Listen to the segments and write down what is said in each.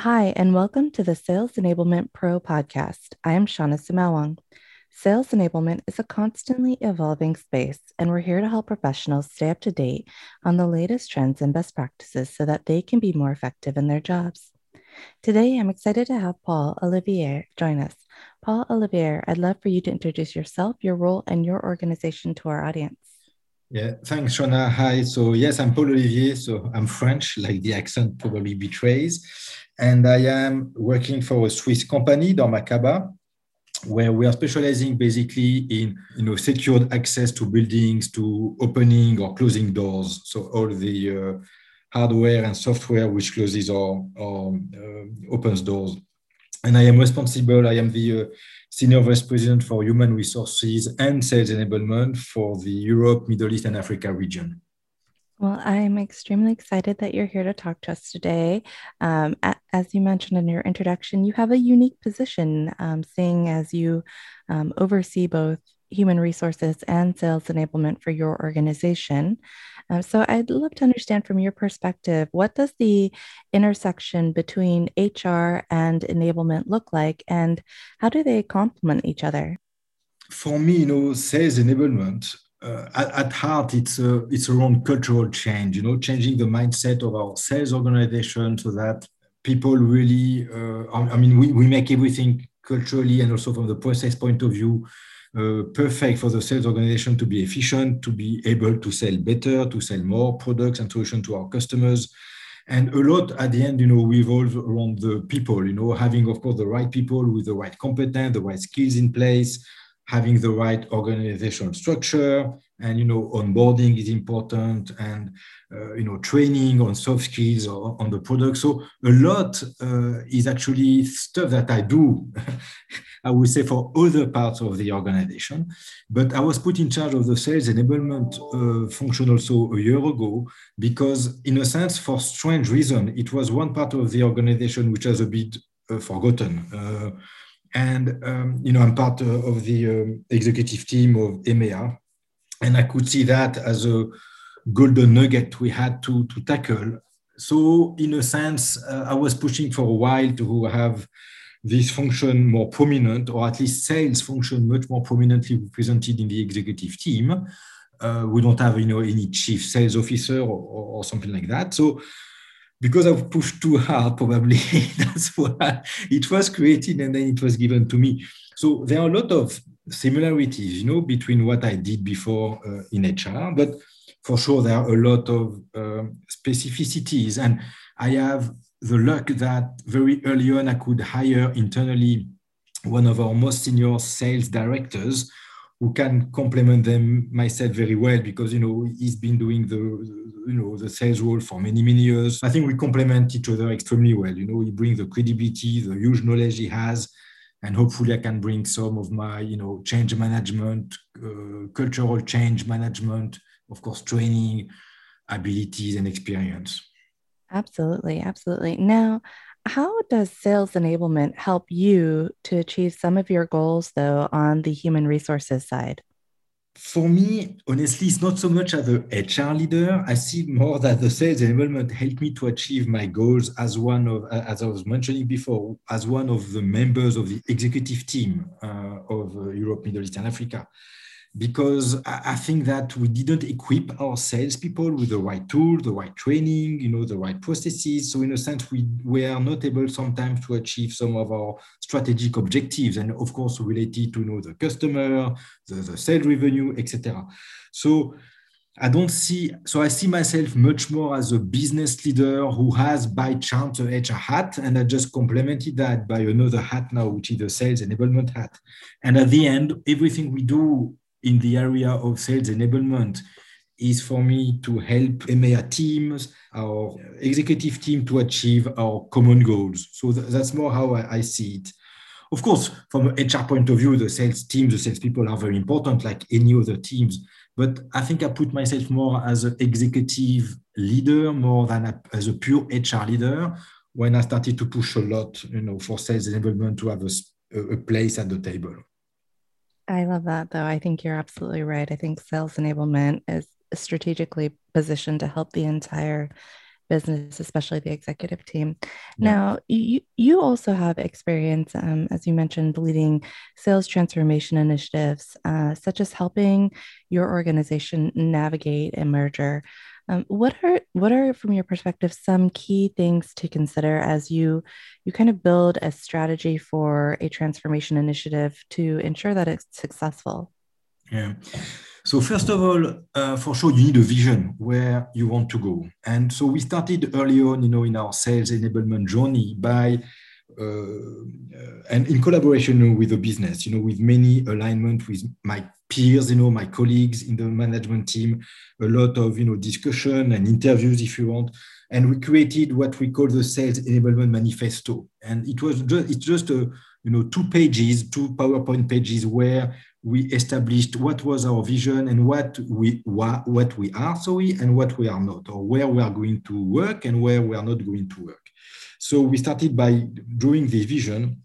Hi, and welcome to the Sales Enablement Pro podcast. I am Shawna Sumaoang. Sales enablement is a constantly evolving space, and we're here to help professionals stay up to date on the latest trends and best practices so that they can be more effective in their jobs. Today, I'm excited to have Paul Olivier join us. Paul Olivier, I'd love for you to introduce yourself, your role, and your organization to our audience. Yeah, thanks, Shawna. Hi. So, yes, I'm Paul Olivier. So, I'm French, like the accent probably betrays. And I am working for a Swiss company, Dormakaba, where we are specializing basically in you know secured access to buildings to opening or closing doors so all the uh, hardware and software which closes or, or uh, opens doors and i am responsible i am the uh, senior vice president for human resources and sales enablement for the europe middle east and africa region well, I'm extremely excited that you're here to talk to us today. Um, as you mentioned in your introduction, you have a unique position, um, seeing as you um, oversee both human resources and sales enablement for your organization. Uh, so, I'd love to understand from your perspective what does the intersection between HR and enablement look like, and how do they complement each other? For me, you know, sales enablement uh, at, at, heart, it's uh, it's around cultural change. You know, changing the mindset of our sales organization so that people really. Uh, I mean, we, we make everything culturally and also from the process point of view uh, perfect for the sales organization to be efficient, to be able to sell better, to sell more products and solutions to our customers. And a lot at the end, you know, revolves around the people, you know, having, of course, the right people with the right competence, the right skills in place, having the right organizational structure and you know onboarding is important and uh, you know training on soft skills or on the product. So a lot uh, is actually stuff that i do i would say for other parts of the organization. But i was put in charge of the sales enablement uh, function also a year ago because in a sense for strange reason it was one part of the organization which has a bit uh, forgotten. Uh, and um, you know, I'm part of the um, executive team of EMEA, and I could see that as a golden nugget we had to to tackle. So, in a sense, uh, I was pushing for a while to have this function more prominent, or at least sales function much more prominently represented in the executive team. Uh, we don't have, you know, any chief sales officer or, or, something like that. So because I've pushed too hard, probably that's why it was created and then it was given to me. So there are a lot of similarities, you know, between what I did before uh, in HR, but for sure there are a lot of uh, specificities. And I have the luck that very early on I could hire internally one of our most senior sales directors who can complement them myself very well because you know he's been doing the you know the sales role for many many years. I think we complement each other extremely well. You know he brings the credibility the huge knowledge he has and hopefully i can bring some of my you know change management uh, cultural change management of course training abilities and experience absolutely absolutely now how does sales enablement help you to achieve some of your goals, though, on the human resources side? For me, honestly, it's not so much as a HR leader. I see more that the sales enablement helped me to achieve my goals as one of, as I was mentioning before, as one of the members of the executive team uh, of uh, Europe, Middle East, and Africa because I think that we didn't equip our salespeople with the right tool, the right training, you know, the right processes. So in a sense, we were not able sometimes to achieve some of our strategic objectives, and of course related to you know the customer, the, the sales revenue, etc. So I don't see, so I see myself much more as a business leader who has by chance a HR hat, and I just complemented that by another hat now, which is the sales enablement hat. And at the end, everything we do in the area of sales enablement is for me to help EMEA teams, our executive team to achieve our common goals. So th- that's more how I, I, see it. Of course, from an HR point of view, the sales team, the salespeople are very important, like any other teams. But I think I put myself more as an executive leader more than a, as a pure HR leader when I started to push a lot, you know, for sales enablement to have a, a place at the table. I love that, though. I think you're absolutely right. I think sales enablement is strategically positioned to help the entire business, especially the executive team. Yeah. Now, you you also have experience, um, as you mentioned, leading sales transformation initiatives, uh, such as helping your organization navigate a merger. Um, what are what are, from your perspective, some key things to consider as you you kind of build a strategy for a transformation initiative to ensure that it's successful? Yeah. So first of all, uh, for sure, you need a vision where you want to go. And so we started early on, you know, in our sales enablement journey by uh, uh, and in collaboration with the business, you know, with many alignment with my peers, you know, my colleagues in the management team, a lot of, you know, discussion and interviews, if you want. And we created what we call the sales enablement manifesto. And it was just, it's just a, you know, two pages, two PowerPoint pages where we established what was our vision and what we what we are sorry and what we are not or where we are going to work and where we are not going to work so we started by drawing the vision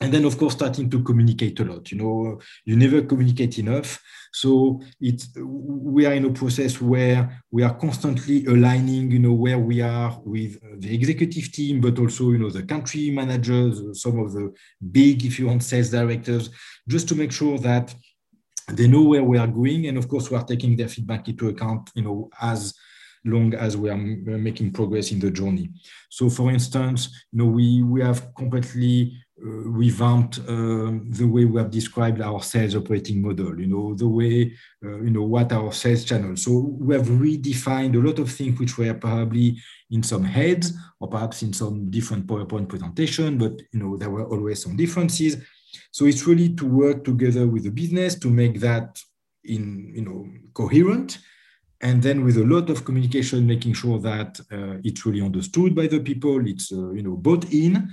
and then of course starting to communicate a lot you know you never communicate enough. So it's we are in a process where we are constantly aligning you know where we are with the executive team but also you know the country managers some of the big if you want sales directors just to make sure that they know where we are going. And of course we are taking their feedback into account you know as long as we are making progress in the journey. So for instance you know we we have completely revamped uh, the way we have described our sales operating model, you know, the way, uh, you know, what our sales channel. So we have redefined a lot of things which were probably in some heads or perhaps in some different PowerPoint presentation, but, you know, there were always some differences. So it's really to work together with the business to make that in, you know, coherent and then with a lot of communication, making sure that uh, it's really understood by the people, it's uh, you know bought in,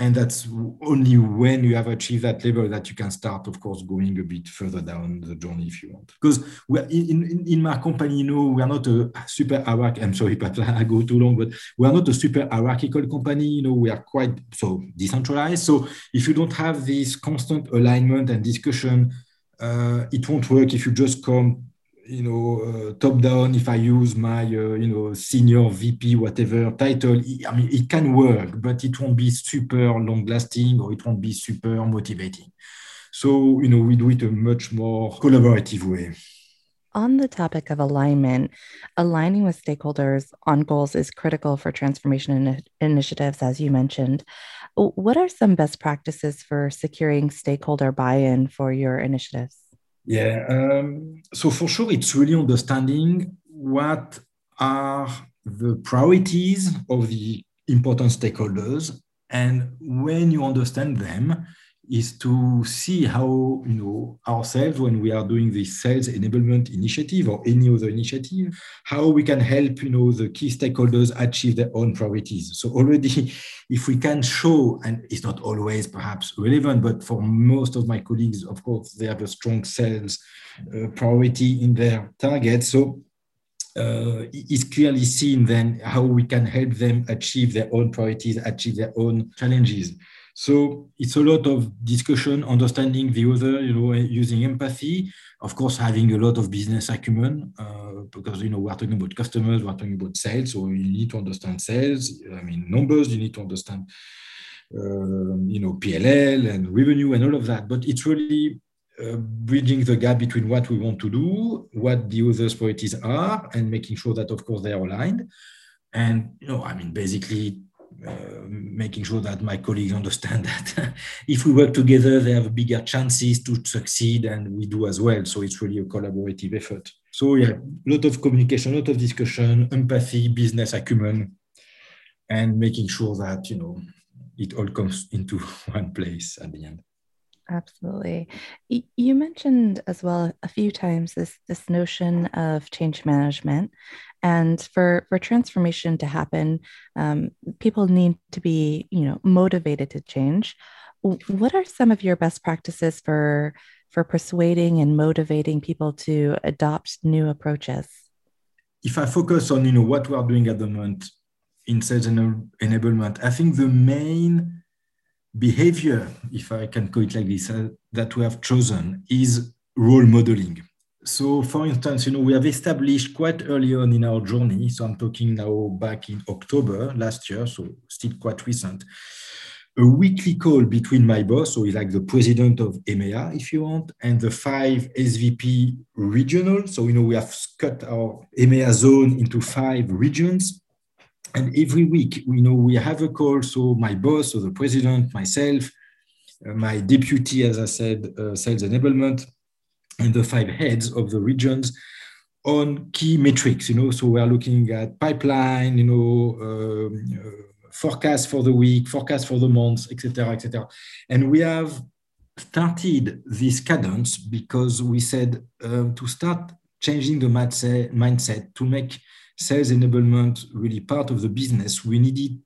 and that's only when you have achieved that level that you can start of course going a bit further down the journey if you want. Because we're in, in, in my company you know we are not a super hierarchical i'm sorry but i go too long but we are not a super hierarchical company you know we are quite so decentralized. So if you don't have this constant alignment and discussion uh, it won't work if you just come you know, uh, top down, if I use my, uh, you know, senior VP, whatever title, I mean, it can work, but it won't be super long lasting or it won't be super motivating. So, you know, we do it a much more collaborative way. On the topic of alignment, aligning with stakeholders on goals is critical for transformation in- initiatives, as you mentioned. What are some best practices for securing stakeholder buy in for your initiatives? Yeah. Um, so for sure, it's really understanding what are the priorities of the important stakeholders. And when you understand them, is to see how you know ourselves when we are doing the sales enablement initiative or any other initiative how we can help you know the key stakeholders achieve their own priorities. So already if we can show and it's not always perhaps relevant but for most of my colleagues of course they have a strong sales uh, priority in their target. So uh, it's clearly seen then how we can help them achieve their own priorities achieve their own challenges so it's a lot of discussion, understanding the other, you know, using empathy, of course, having a lot of business acumen, uh, because, you know, we're talking about customers, we're talking about sales. So you need to understand sales. I mean, numbers, you need to understand, uh, you know, PLL and revenue and all of that. But it's really uh, bridging the gap between what we want to do, what the other's priorities are, and making sure that, of course, they are aligned. And, you know, I mean, basically Uh, making sure that my colleagues understand that if we work together, they have bigger chances to succeed, and we do as well. So it's really a collaborative effort. So yeah, a lot of communication, a lot of discussion, empathy, business acumen, and making sure that you know it all comes into one place at the end. Absolutely. You mentioned as well a few times this this notion of change management, and for for transformation to happen, um, people need to be you know motivated to change. What are some of your best practices for for persuading and motivating people to adopt new approaches? If I focus on you know what we are doing at the moment in sales enablement, I think the main behavior, if I can call it like this, uh, that we have chosen is role modeling. so for instance, you know, we have established quite early on in our journey. So I'm talking now back in October last year, so still quite recent, a weekly call between my boss, so he's like the president of EMEA, if you want, and the five SVP regional. So, you know, we have cut our EMEA zone into five regions. And every week, you know, we have a call. So my boss, so the president, myself, uh, my deputy, as I said, uh, sales enablement, and the five heads of the regions on key metrics. You know, so we are looking at pipeline, you know, um, uh, forecast for the week, forecast for the month, etc., etc. And we have started this cadence because we said um, to start changing the mindset to make sales enablement really part of the business. We needed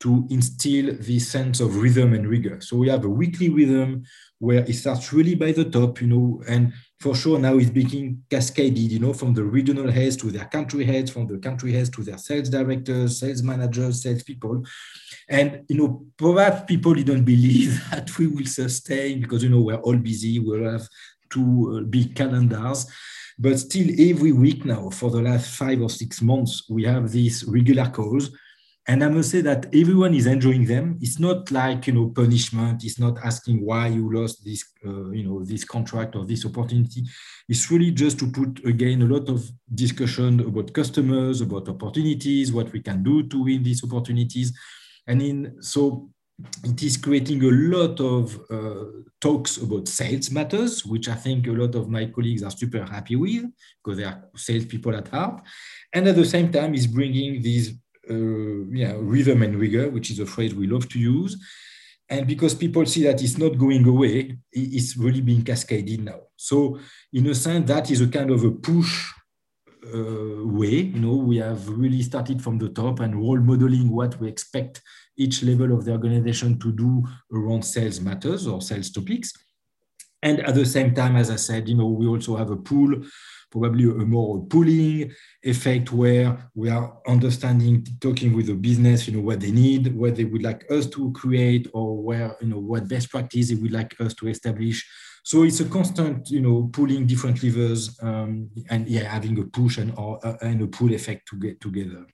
to instill this sense of rhythm and rigor. So we have a weekly rhythm where it starts really by the top, you know, and for sure now it's being cascaded, you know, from the regional heads to their country heads, from the country heads to their sales directors, sales managers, sales people. And, you know, perhaps people didn't believe that we will sustain because, you know, we're all busy, we'll have two uh, big calendars. But still, every week now, for the last five or six months, we have these regular calls and I must say that everyone is enjoying them. It's not like you know punishment. It's not asking why you lost this uh, you know this contract or this opportunity. It's really just to put again a lot of discussion about customers, about opportunities, what we can do to win these opportunities, and in so it is creating a lot of uh, talks about sales matters, which I think a lot of my colleagues are super happy with because they are salespeople at heart. And at the same time, is bringing these uh, yeah, rhythm and rigor, which is a phrase we love to use. And because people see that it's not going away, it's really being cascaded now. So, in a sense, that is a kind of a push uh, way. You know, we have really started from the top and role modeling what we expect each level of the organization to do around sales matters or sales topics. And at the same time, as I said, you know, we also have a pool probably a more pooling effect where we are understanding, talking with the business, you know, what they need, what they would like us to create, or where, you know, what best practice they would like us to establish. So it's a constant, you know, pulling different levers um, and yeah, having a push and, or, uh, and a pull effect to get together.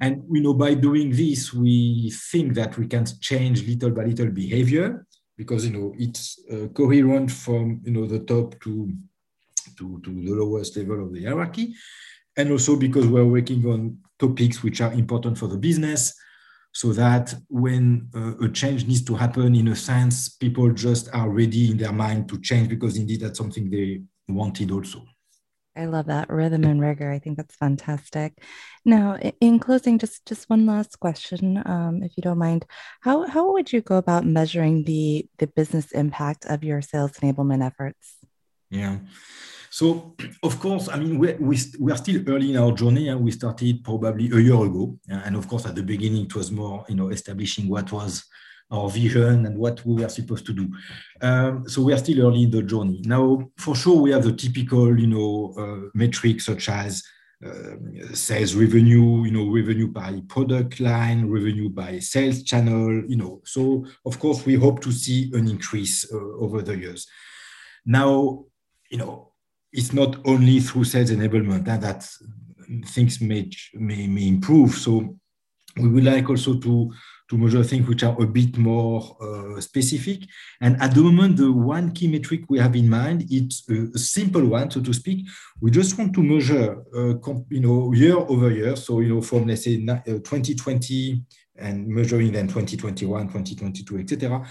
And you know, by doing this, we think that we can change little by little behavior because you know it's uh, coherent from you know the top to to, to the lowest level of the hierarchy. And also because we're working on topics which are important for the business, so that when uh, a change needs to happen, in a sense, people just are ready in their mind to change because indeed that's something they wanted also. I love that rhythm and rigor. I think that's fantastic. Now, in closing, just just one last question, um, if you don't mind. How how would you go about measuring the the business impact of your sales enablement efforts? Yeah. So, of course, I mean, we, we, we are still early in our journey and we started probably a year ago. And of course, at the beginning, it was more, you know, establishing what was our vision and what we were supposed to do. Um, so we are still early in the journey. Now, for sure, we have the typical, you know, uh, metrics such as uh, sales revenue, you know, revenue by product line, revenue by sales channel, you know. So, of course, we hope to see an increase uh, over the years. Now, you know, it's not only through sales enablement and that things may, may, may improve. So we would like also to, to measure things which are a bit more uh, specific. And at the moment, the one key metric we have in mind, it's a, simple one, so to speak. We just want to measure, uh, you know, year over year. So, you know, from let's say 2020 uh, and measuring then 2021, 2022, etc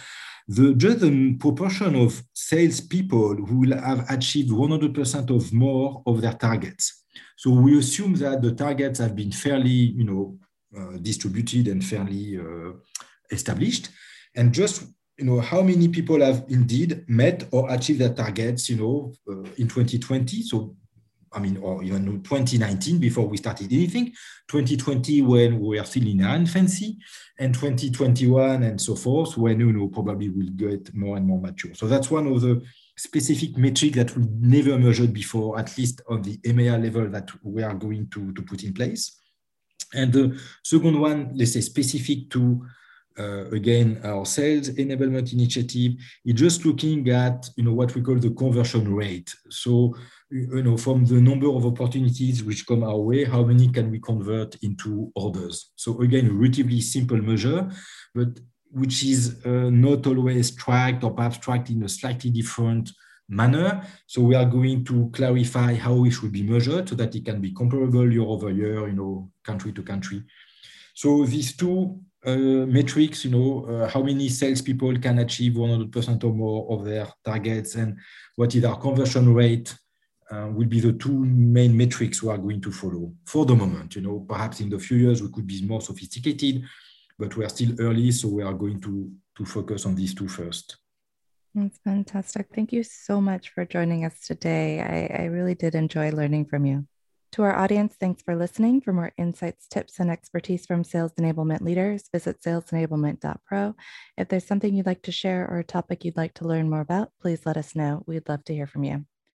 the just the proportion of salespeople who will have achieved 100% of more of their targets. So we assume that the targets have been fairly, you know, distributed and fairly uh, established, and just you know how many people have indeed met or achieved their targets, you know, uh, in 2020. So I mean, or even 2019 before we started anything, 2020 when we are still in our infancy, and 2021 and so forth when you know probably will get more and more mature. So that's one of the specific metric that we never measured before, at least on the EMEA level that we are going to, to put in place. And the second one, let's say specific to uh, again our sales enablement initiative is just looking at you know what we call the conversion rate so you know, from the number of opportunities which come our way, how many can we convert into orders? So again, a relatively simple measure, but which is uh, not always tracked or perhaps tracked in a slightly different manner. So we are going to clarify how it should be measured so that it can be comparable year over year, you know, country to country. So these two uh, metrics, you know, uh, how many salespeople can achieve 100% or more of their targets and what is our conversion rate uh, will be the two main metrics we are going to follow for the moment. You know, perhaps in the few years we could be more sophisticated, but we are still early, so we are going to, to focus on these two first. That's fantastic. Thank you so much for joining us today. I, I really did enjoy learning from you. To our audience, thanks for listening. For more insights, tips, and expertise from sales enablement leaders, visit salesenablement.pro. If there's something you'd like to share or a topic you'd like to learn more about, please let us know. We'd love to hear from you.